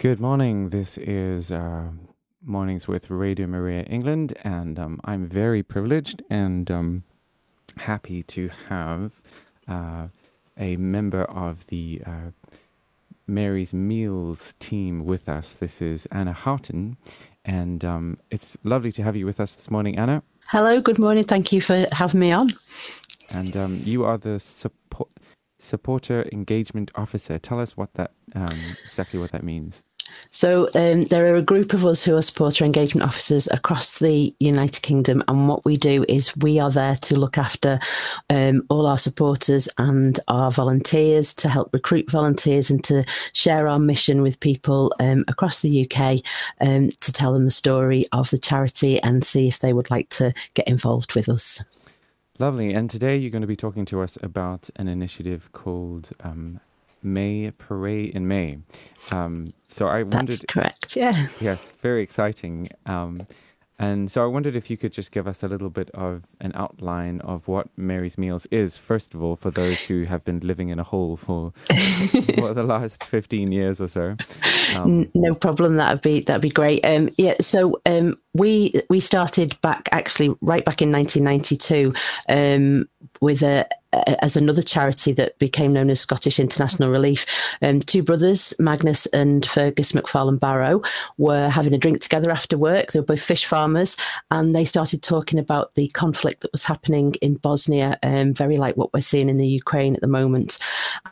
Good morning. This is uh, Mornings with Radio Maria England, and um, I'm very privileged and um, happy to have uh, a member of the uh, Mary's Meals team with us. This is Anna Houghton, and um, it's lovely to have you with us this morning, Anna. Hello, good morning. Thank you for having me on. And um, you are the support, supporter engagement officer. Tell us what that um, exactly what that means. So um, there are a group of us who are supporter engagement officers across the United Kingdom, and what we do is we are there to look after um, all our supporters and our volunteers to help recruit volunteers and to share our mission with people um, across the UK um, to tell them the story of the charity and see if they would like to get involved with us. Lovely. And today you're going to be talking to us about an initiative called um, May Pray in May. Um, so I wondered. That's correct. Yeah. Yes, very exciting. Um, and so I wondered if you could just give us a little bit of an outline of what Mary's Meals is, first of all, for those who have been living in a hole for, for the last 15 years or so. Um, no problem. That'd be that'd be great. Um, yeah. So um, we we started back actually right back in 1992 um, with a, a, as another charity that became known as Scottish International Relief. Um, two brothers, Magnus and Fergus MacFarlane Barrow, were having a drink together after work. They were both fish farmers, and they started talking about the conflict that was happening in Bosnia, um, very like what we're seeing in the Ukraine at the moment.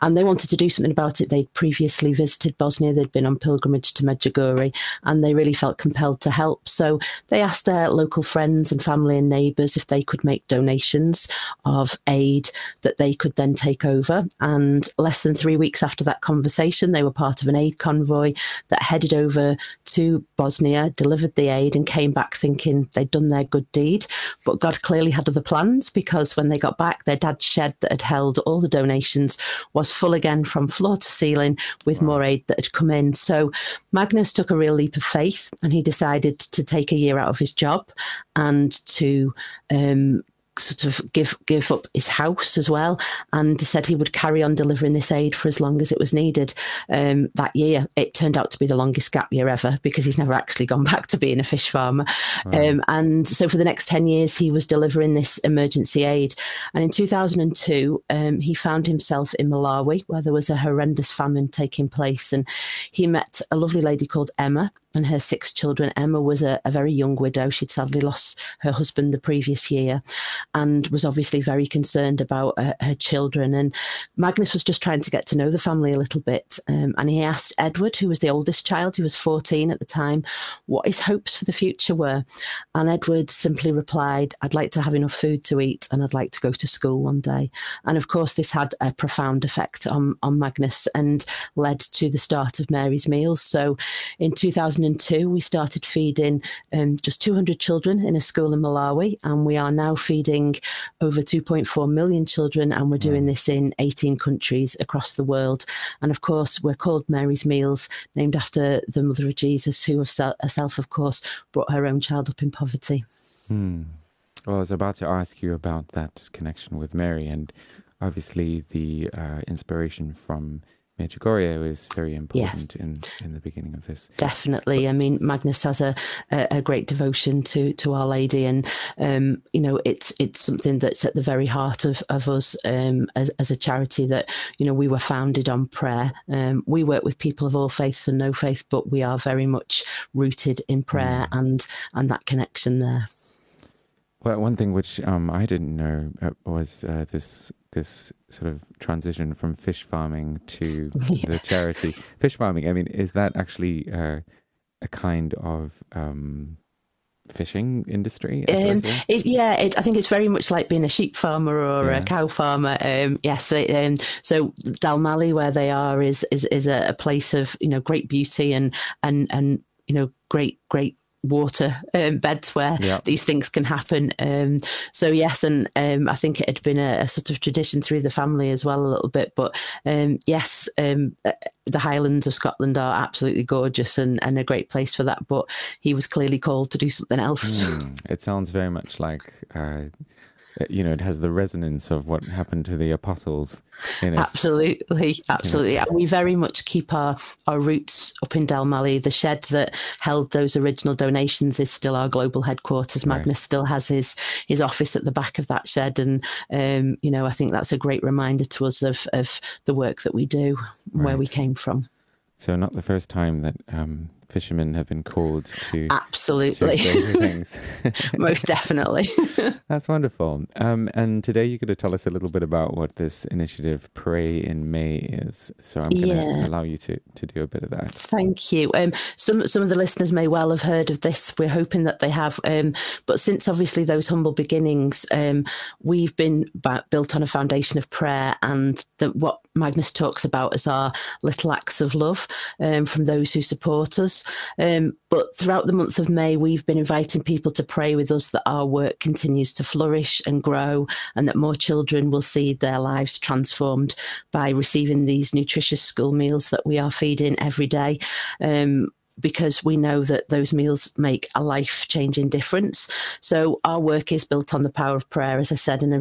And they wanted to do something about it. They'd previously visited Bosnia. They'd been on pilgrimage to Medjugorje, and they really felt compelled to help. So they asked their local friends and family and neighbours if they could make donations of aid that they could then take over. And less than three weeks after that conversation, they were part of an aid convoy that headed over to Bosnia, delivered the aid, and came back thinking they'd done their good deed. But God clearly had other plans because when they got back, their dad's shed that had held all the donations was full again from floor to ceiling with wow. more aid that had come in. So Magnus took a real leap of faith and he decided to take a year out of his job and to um, sort of give give up his house as well, and said he would carry on delivering this aid for as long as it was needed. Um, that year, it turned out to be the longest gap year ever because he's never actually gone back to being a fish farmer. Um, and so for the next ten years, he was delivering this emergency aid. And in 2002, um, he found himself in Malawi, where there was a horrendous famine taking place, and he met a lovely lady called Emma and her six children. Emma was a, a very young widow; she'd sadly lost her husband the previous year and was obviously very concerned about uh, her children. And Magnus was just trying to get to know the family a little bit. Um, and he asked Edward, who was the oldest child, who was 14 at the time, what his hopes for the future were. And Edward simply replied, I'd like to have enough food to eat and I'd like to go to school one day. And of course, this had a profound effect on, on Magnus and led to the start of Mary's Meals. So in 2002, we started feeding um, just 200 children in a school in Malawi, and we are now feeding over 2.4 million children, and we're doing this in 18 countries across the world. And of course, we're called Mary's Meals, named after the mother of Jesus, who herself, of course, brought her own child up in poverty. Hmm. Well, I was about to ask you about that connection with Mary, and obviously the uh, inspiration from Medjugorje is very important yeah. in in the beginning of this. Definitely, I mean Magnus has a, a, a great devotion to to Our Lady, and um, you know it's it's something that's at the very heart of of us um, as as a charity. That you know we were founded on prayer. Um, we work with people of all faiths and no faith, but we are very much rooted in prayer mm. and and that connection there. Well, one thing which um, I didn't know uh, was uh, this this sort of transition from fish farming to yeah. the charity. Fish farming, I mean, is that actually uh, a kind of um, fishing industry? Um, it, yeah, it, I think it's very much like being a sheep farmer or yeah. a cow farmer. Um, yes, they, um, so Dalmally, where they are, is is, is a, a, place of you know great beauty and and and you know great great water um, beds where yeah. these things can happen. Um, so yes, and um, I think it had been a, a, sort of tradition through the family as well a little bit. But um, yes, um, uh, the Highlands of Scotland are absolutely gorgeous and, and a great place for that. But he was clearly called to do something else. Mm, it sounds very much like. Uh, uh, you know, it has the resonance of what happened to the apostles. absolutely, absolutely. You know. We very much keep our, our roots up in Dalmally. The shed that held those original donations is still our global headquarters. Right. Magnus still has his his office at the back of that shed, and um, you know, I think that's a great reminder to us of of the work that we do, right. where we came from. So, not the first time that um, fishermen have been called to absolutely. most definitely. That's wonderful. Um, and today you're going to tell us a little bit about what this initiative pray in may is. So i'm going yeah. to allow you to, to do a bit of that. Thank you. Um, some some of the listeners may well have heard of this. We're hoping that they have. Um, but since obviously those humble beginnings um, we've been built on a foundation of prayer and the, what magnus talks about as our little acts of love um, from those who support us um, but throughout the month of May, we've been inviting people to pray with us that our work continues to flourish and grow, and that more children will see their lives transformed by receiving these nutritious school meals that we are feeding every day. Um, because we know that those meals make a life changing difference. So our work is built on the power of prayer, as I said, and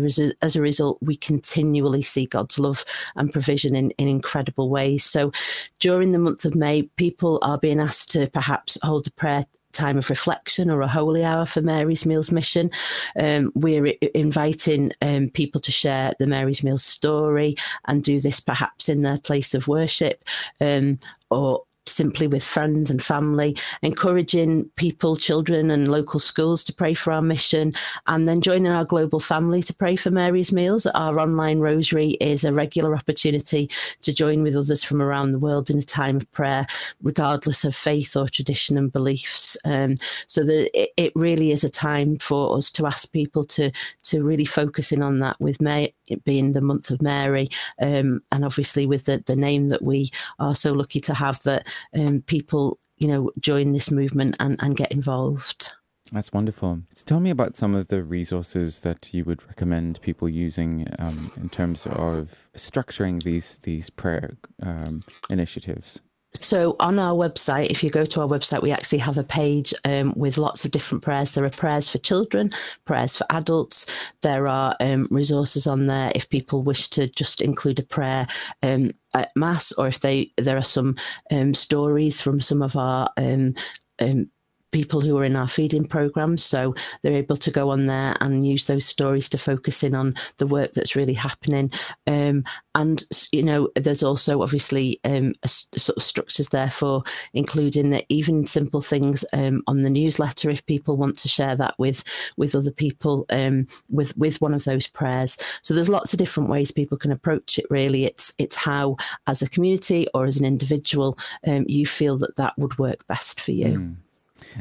as a result, we continually see God's love and provision in, in incredible ways. So during the month of May, people are being asked to perhaps hold a prayer time of reflection or a holy hour for Mary's Meals mission. Um, we're inviting um, people to share the Mary's Meals story and do this perhaps in their place of worship um, or simply with friends and family, encouraging people, children, and local schools to pray for our mission, and then joining our global family to pray for Mary's Meals. Our online rosary is a regular opportunity to join with others from around the world in a time of prayer, regardless of faith or tradition and beliefs. Um, so that it, it, really is a time for us to ask people to to really focus in on that with May being the month of Mary, um, and obviously with the, the name that we are so lucky to have that um, people, you know, join this movement and, and get involved. That's wonderful. Tell me about some of the resources that you would recommend people using um, in terms of structuring these these prayer um, initiatives. So on our website, if you go to our website, we actually have a page um, with lots of different prayers. There are prayers for children, prayers for adults. There are um, resources on there if people wish to just include a prayer um, at mass, or if they there are some um, stories from some of our um, um, people who are in our feeding programs. So they're able to go on there and use those stories to focus in on the work that's really happening. Um, and, you know, there's also obviously um, a, sort of structures there for including that even simple things um, on the newsletter if people want to share that with with other people um, with with one of those prayers. So there's lots of different ways people can approach it. Really, it's it's how as a community or as an individual um, you feel that that would work best for you. Mm.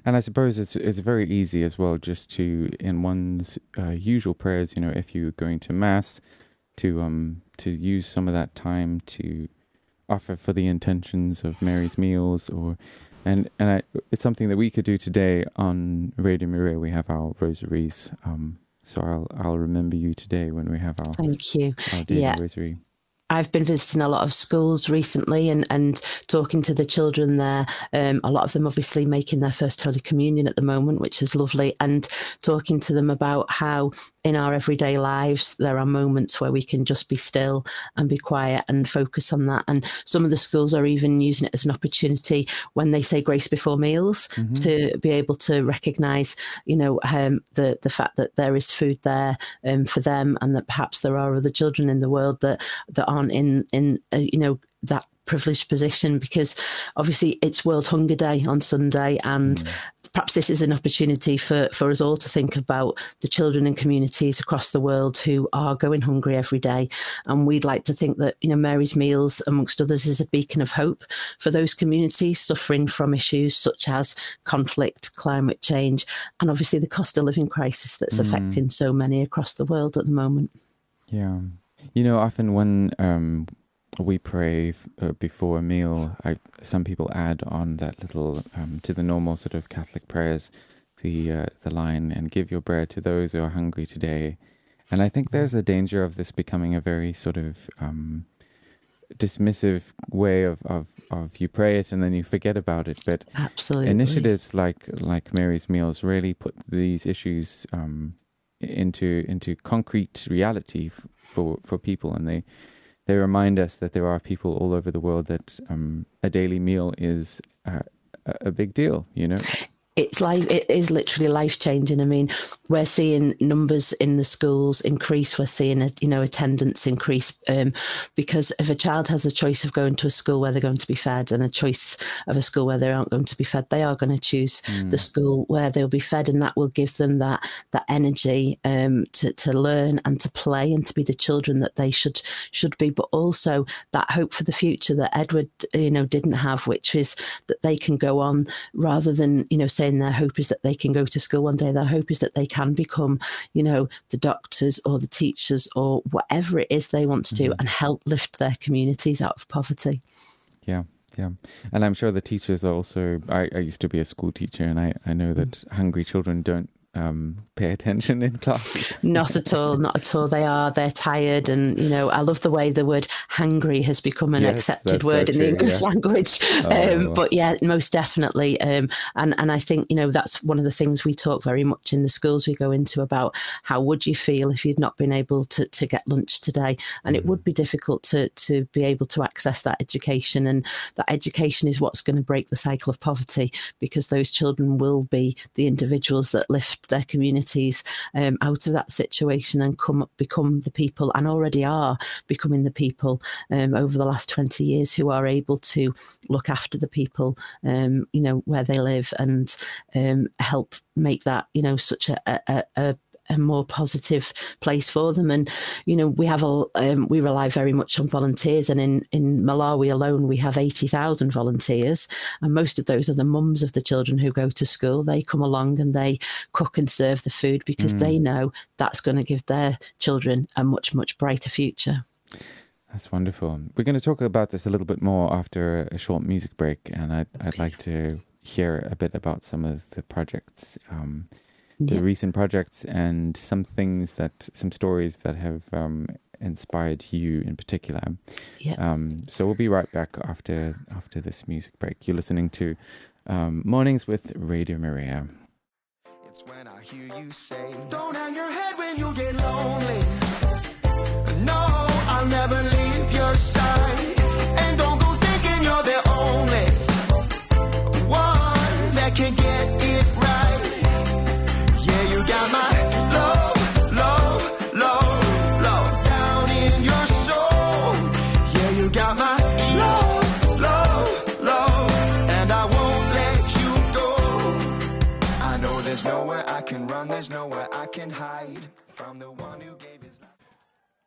And I suppose it's it's very easy as well, just to in one's uh, usual prayers. You know, if you're going to mass, to um to use some of that time to offer for the intentions of Mary's meals, or and and I, it's something that we could do today on Radio Maria. We have our rosaries. Um, so I'll I'll remember you today when we have our thank you our daily yeah. rosary. I've been visiting a lot of schools recently and, and talking to the children there. Um, a lot of them obviously making their first Holy Communion at the moment, which is lovely, and talking to them about how in our everyday lives there are moments where we can just be still and be quiet and focus on that. And some of the schools are even using it as an opportunity when they say grace before meals mm-hmm. to be able to recognise, you know, um, the the fact that there is food there um, for them and that perhaps there are other children in the world that that aren't in in uh, you know that privileged position because obviously it's World Hunger Day on Sunday and mm. perhaps this is an opportunity for, for us all to think about the children and communities across the world who are going hungry every day and we'd like to think that you know Mary's Meals amongst others is a beacon of hope for those communities suffering from issues such as conflict climate change and obviously the cost of living crisis that's mm. affecting so many across the world at the moment yeah you know, often when um, we pray f- uh, before a meal, I, some people add on that little um, to the normal sort of Catholic prayers, the uh, the line "and give your bread to those who are hungry today." And I think there's a danger of this becoming a very sort of um, dismissive way of, of, of you pray it and then you forget about it. But absolutely initiatives like like Mary's Meals really put these issues um, into into concrete reality for for people, and they they remind us that there are people all over the world that um, a daily meal is uh, a big deal. You know, it's like it is literally life changing. I mean, we're seeing numbers in the schools increase. We're seeing a, you know attendance increase um, because if a child has a choice of going to a school where they're going to be fed and a choice of a school where they aren't going to be fed, they are going to choose mm. the school where they'll be fed, and that will give them that that energy um, to to learn and to play and to be the children that they should should be. But also that hope for the future that Edward you know didn't have, which is that they can go on rather than you know say saying their hope is that they can go to school one day. Their hope is that they can become, you know, the doctors or the teachers or whatever it is they want to do mm-hmm. and help lift their communities out of poverty. Yeah. Yeah. And I'm sure the teachers are also, I, I used to be a school teacher and I, I know that mm. hungry children don't um, pay attention in class? not at all, not at all. They are, they're tired. And, you know, I love the way the word hangry has become an yes, accepted word so in the English yeah. language. Oh. Um, but yeah, most definitely. Um, and, and I think, you know, that's one of the things we talk very much in the schools we go into about how would you feel if you'd not been able to, to get lunch today? And mm. it would be difficult to, to be able to access that education. And that education is what's going to break the cycle of poverty because those children will be the individuals that lift their communities um, out of that situation and come become the people and already are becoming the people um, over the last 20 years who are able to look after the people um, you know where they live and um, help make that you know such a, a, a a more positive place for them. And you know, we have a um, we rely very much on volunteers, and in in Malawi alone, we have eighty thousand volunteers, and most of those are the mums of the children who go to school. They come along and they cook and serve the food because mm. they know that's going to give their children a much much brighter future. That's wonderful. We're going to talk about this a little bit more after a short music break, and I'd, I'd like to hear a bit about some of the projects um, the yeah. recent projects and some things that some stories that have um, inspired you in particular. Yeah. Um, so we'll be right back after after this music break. You're listening to um, Mornings with Radio Maria. It's when I hear you say, "Don't hang your head when you get lonely." No, I'll never leave your side,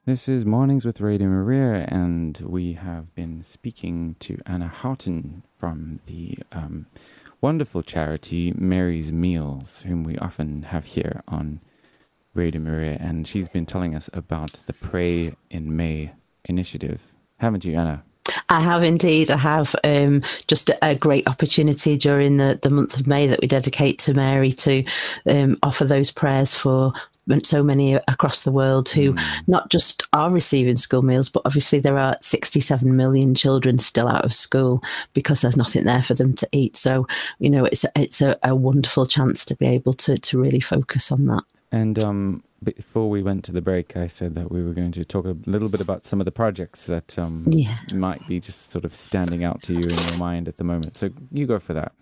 This is Mornings with Radio Maria, and we have been speaking to Anna Houghton from the um, wonderful charity Mary's Meals, whom we often have here on Radio Maria, and she's been telling us about the Pray in May initiative. Haven't you, Anna? I have indeed. I have um, just a, great opportunity during the, the month of May that we dedicate to Mary to um, offer those prayers for so many across the world who mm. not just are receiving school meals, but obviously there are 67 million children still out of school because there's nothing there for them to eat. So, you know, it's a, it's a, a wonderful chance to be able to, to really focus on that. And um, before we went to the break, I said that we were going to talk a little bit about some of the projects that um, yeah. might be just sort of standing out to you in your mind at the moment. So you go for that.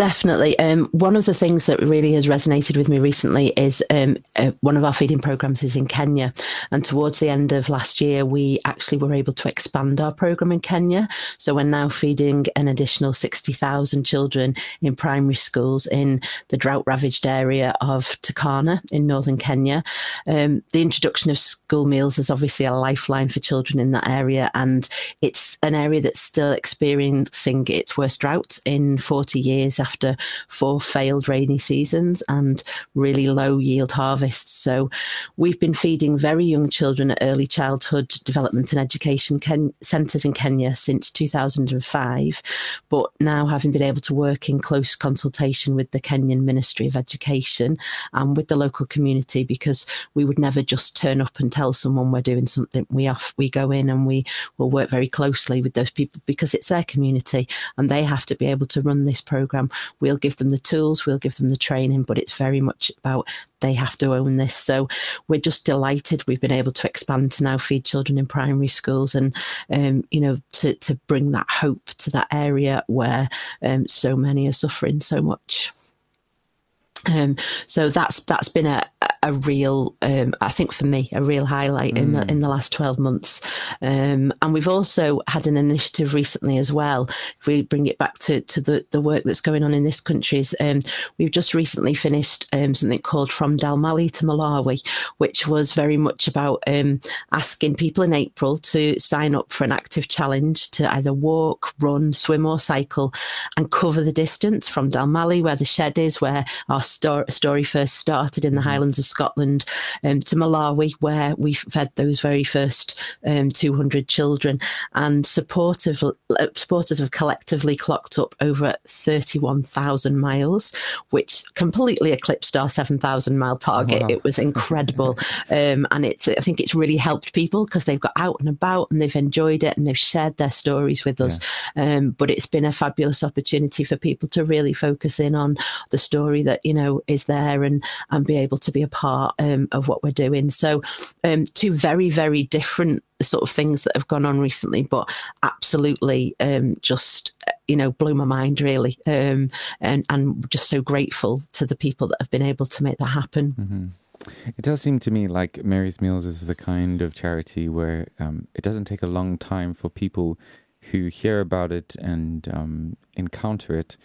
Definitely. Um, one of the things that really has resonated with me recently is um, uh, one of our feeding programs is in Kenya. And towards the end of last year, we actually were able to expand our program in Kenya. So we're now feeding an additional 60,000 children in primary schools in the drought ravaged area of Turkana in northern Kenya. Um, the introduction of school meals is obviously a lifeline for children in that area. And it's an area that's still experiencing its worst drought in 40 years after four failed rainy seasons and really low yield harvests. So we've been feeding very young children at early childhood development and education Ken- centres in Kenya since 2005, but now having been able to work in close consultation with the Kenyan Ministry of Education and with the local community because we would never just turn up and tell someone we're doing something. We off we go in and we will work very closely with those people because it's their community and they have to be able to run this program We'll give them the tools, we'll give them the training, but it's very much about they have to own this. So we're just delighted we've been able to expand to now feed children in primary schools and, um, you know, to, to bring that hope to that area where um, so many are suffering so much. Um, so that's that's been a, a real, um, I think for me, a real highlight mm. in the mm. in the last twelve months. Um, and we've also had an initiative recently as well. If we bring it back to, to the, the work that's going on in this country, is, um, we've just recently finished um, something called From Dalmally to Malawi, which was very much about um, asking people in April to sign up for an active challenge to either walk, run, swim, or cycle, and cover the distance from Dalmally, where the shed is, where our story first started in the mm-hmm. Highlands of Scotland, um, to Malawi, where we fed those very first um, 200 children. And supportive, supporters have collectively clocked up over 31,000 miles, which completely eclipsed our 7,000 mile target. Wow. It was incredible. um, and it's, I think it's really helped people because they've got out and about and they've enjoyed it and they've shared their stories with us. Yeah. Um, but it's been a fabulous opportunity for people to really focus in on the story that, you know, know is there and and be able to be a part um, of what we're doing. So um, two very very different sort of things that have gone on recently, but absolutely um, just you know blew my mind really, um, and and just so grateful to the people that have been able to make that happen. Mm-hmm. It does seem to me like Mary's Meals is the kind of charity where um, it doesn't take a long time for people who hear about it and um, encounter it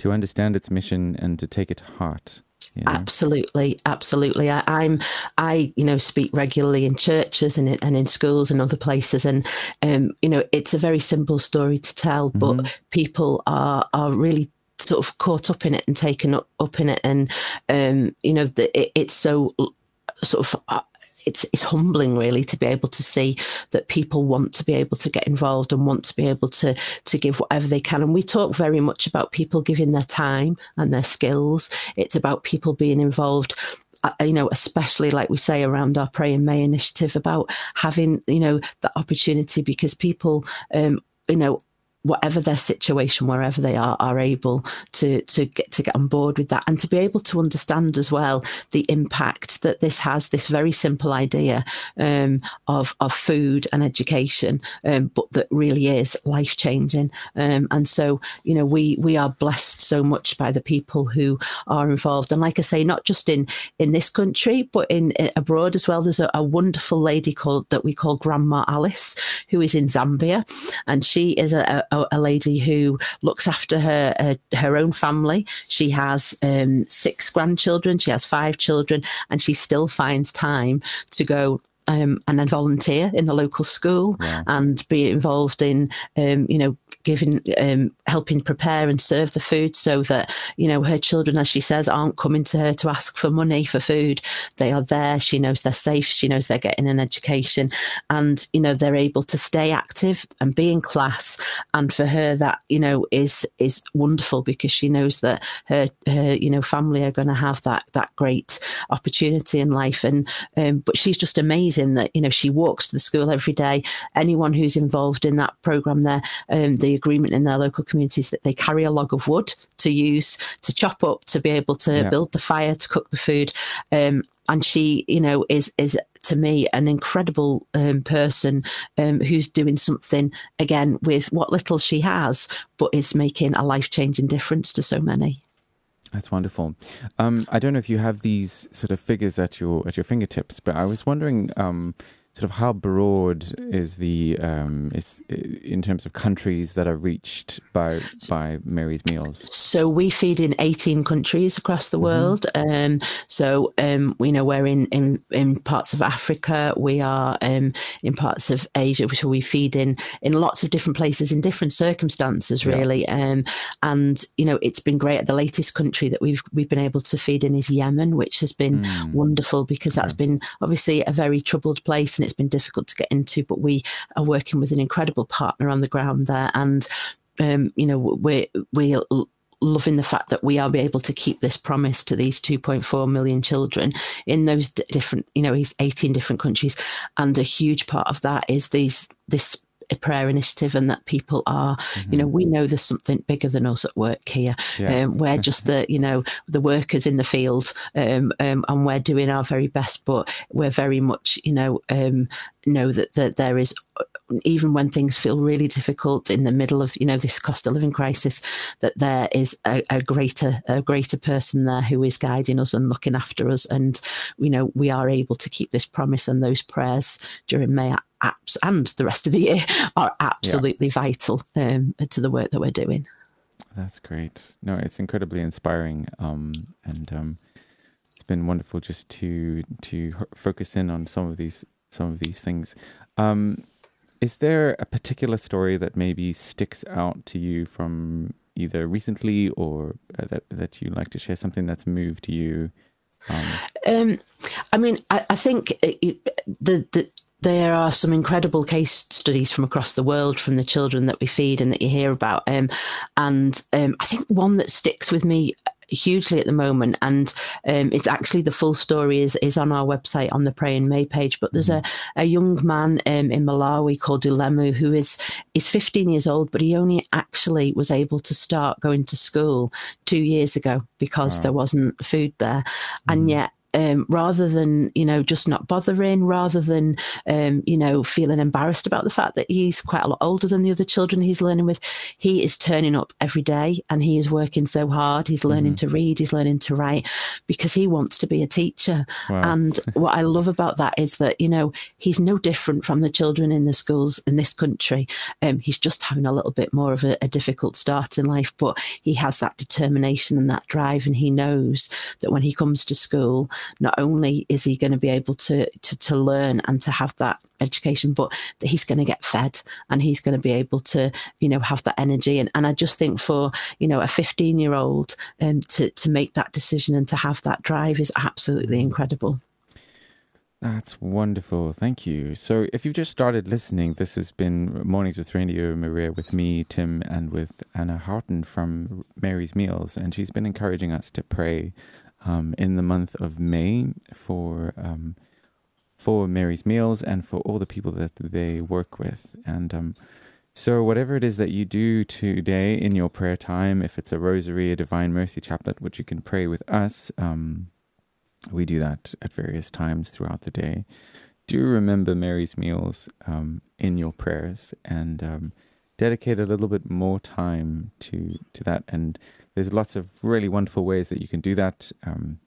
to understand its mission and to take it to heart. You know? Absolutely, absolutely. I, am I, you know, speak regularly in churches and in, and in schools and other places, and um, you know, it's a very simple story to tell, but mm-hmm. people are are really sort of caught up in it and taken up, up in it, and um, you know, the, it, it's so sort of uh, it's it's humbling really to be able to see that people want to be able to get involved and want to be able to to give whatever they can. And we talk very much about people giving their time and their skills. It's about people being involved uh, you know, especially like we say around our Pray in May initiative about having, you know, that opportunity because people, um, you know, whatever their situation, wherever they are, are able to to get to get on board with that and to be able to understand as well the impact that this has. This very simple idea um, of of food and education, um, but that really is life changing. Um, and so, you know, we we are blessed so much by the people who are involved. And like I say, not just in in this country, but in, in abroad as well. There's a, a wonderful lady called that we call Grandma Alice, who is in Zambia, and she is a, a, a lady who looks after her her, her own family. She has um, six grandchildren. She has five children, and she still finds time to go um, and then volunteer in the local school wow. and be involved in, um, you know, giving, um, helping prepare and serve the food so that, you know, her children, as she says, aren't coming to her to ask for money for food. They are there. She knows they're safe. She knows they're getting an education and, you know, they're able to stay active and be in class. And for her, that, you know, is, is wonderful because she knows that her, her, you know, family are going to have that, that great opportunity in life. And, um, but she's just amazing that, you know, she walks to the school every day. Anyone who's involved in that program there, um, the agreement in their local communities that they carry a log of wood to use to chop up to be able to yeah. build the fire to cook the food. Um, and she, you know, is is to me an incredible um, person um, who's doing something again with what little she has, but is making a life changing difference to so many. That's wonderful. Um, I don't know if you have these sort of figures at your at your fingertips, but I was wondering um, sort of how broad is the um, is in terms of countries that are reached by by Mary's Meals? So we feed in eighteen countries across the mm-hmm. world. Um, so um, we know we're in, in in parts of Africa. We are um, in parts of Asia, which we feed in in lots of different places in different circumstances, really. Yeah. Um, and you know, it's been great. The latest country that we've we've been able to feed in is Yemen, which has been mm. wonderful because that's been obviously a very troubled place and it's been difficult to get into, but we are working with an incredible partner on the ground there. And, um, you know, we're, we're loving the fact that we are able to keep this promise to these 2.4 million children in those different, you know, 18 different countries. And a huge part of that is these, this prayer initiative and that people are, mm-hmm. you know, mm-hmm. we know there's something bigger than us at work here. Yeah. Um, we're just the, you know, the workers in the field um, um, and we're doing our very best, but we're very much, you know, um, know that, that there is even when things feel really difficult in the middle of you know this cost of living crisis that there is a, a, greater a greater person there who is guiding us and looking after us and you know we are able to keep this promise and those prayers during may apps and the rest of the year are absolutely yeah. vital um, to the work that we're doing. That's great. No, it's incredibly inspiring, um, and um, it's been wonderful just to to focus in on some of these some of these things. Um, is there a particular story that maybe sticks out to you from either recently or uh, that that you like to share? Something that's moved you. Um, um I mean, I, I think it, the the there are some incredible case studies from across the world from the children that we feed and that you hear about. Um, and um, I think one that sticks with me hugely at the moment, and um, it's actually the full story is is on our website on the Pray in May page. But there's a, mm-hmm. a young man um, in Malawi called Dulemu who is is 15 years old, but he only actually was able to start going to school two years ago because wow. there wasn't food there, and mm. yet um, rather than you know just not bothering, rather than um, you know feeling embarrassed about the fact that he's quite a lot older than the other children he's learning with, he is turning up every day and he is working so hard. He's learning mm-hmm. to read, he's learning to write because he wants to be a teacher. Wow. And what I love about that is that you know he's no different from the children in the schools in this country. Um, he's just having a little bit more of a, a difficult start in life, but he has that determination and that drive, and he knows that when he comes to school not only is he going to be able to, to, to learn and to have that education, but that he's going to get fed and he's going to be able to, you know, have that energy. And, and I just think for, you know, a 15 year old um, to, to make that decision and to have that drive is absolutely incredible. That's wonderful. Thank you. So, if you've just started listening, this has been Mornings with Radio Maria with me, Tim, and with Anna Houghton from Mary's Meals. And she's been encouraging us to pray um, in the month of May for um, for Mary's Meals and for all the people that they work with. And um, so, whatever it is that you do today in your prayer time, if it's a rosary, a Divine Mercy Chaplet, which you can pray with us, um, we do that at various times throughout the day. Do remember Mary's Meals um, in your prayers and um, dedicate a little bit more time to to that and there's lots of really wonderful ways that you can do that. Um,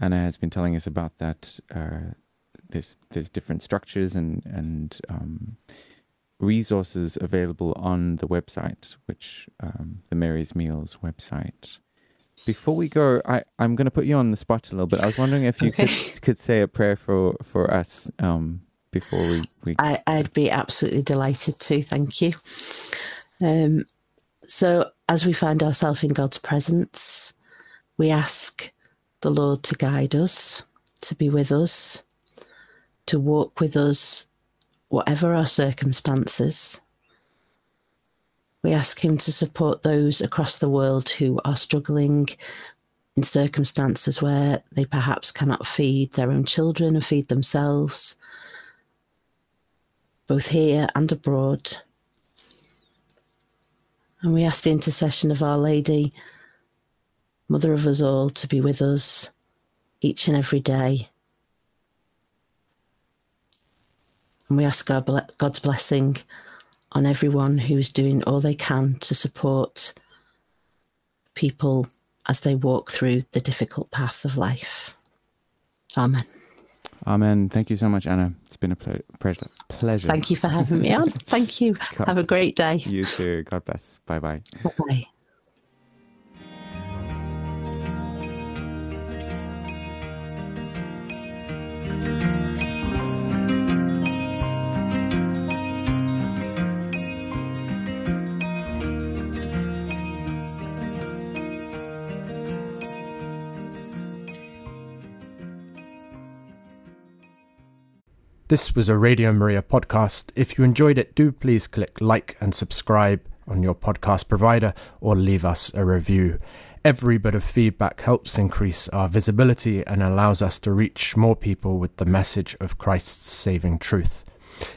Anna has been telling us about that. Uh, there's there's different structures and and um, resources available on the website, which um, the Mary's Meals website. Before we go, I, I'm going to put you on the spot a little bit. I was wondering if you okay. could could say a prayer for for us um, before we. we... I, I'd be absolutely delighted to. Thank you. Um, so, as we find ourselves in God's presence, we ask the Lord to guide us, to be with us, to walk with us, whatever our circumstances. We ask Him to support those across the world who are struggling in circumstances where they perhaps cannot feed their own children or feed themselves, both here and abroad. And we ask the intercession of Our Lady, Mother of us all, to be with us each and every day. And we ask our God's blessing on everyone who is doing all they can to support people as they walk through the difficult path of life. Amen. Amen. Thank you so much, Anna. It's been a ple- pleasure. pleasure. Thank you for having me on. Thank you. God, Have a great day. You too. God bless. Bye bye. Bye bye. This was a Radio Maria podcast. If you enjoyed it, do please click like and subscribe on your podcast provider or leave us a review. Every bit of feedback helps increase our visibility and allows us to reach more people with the message of Christ's saving truth.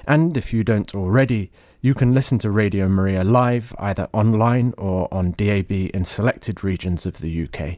And if you don't already, you can listen to Radio Maria live either online or on DAB in selected regions of the UK.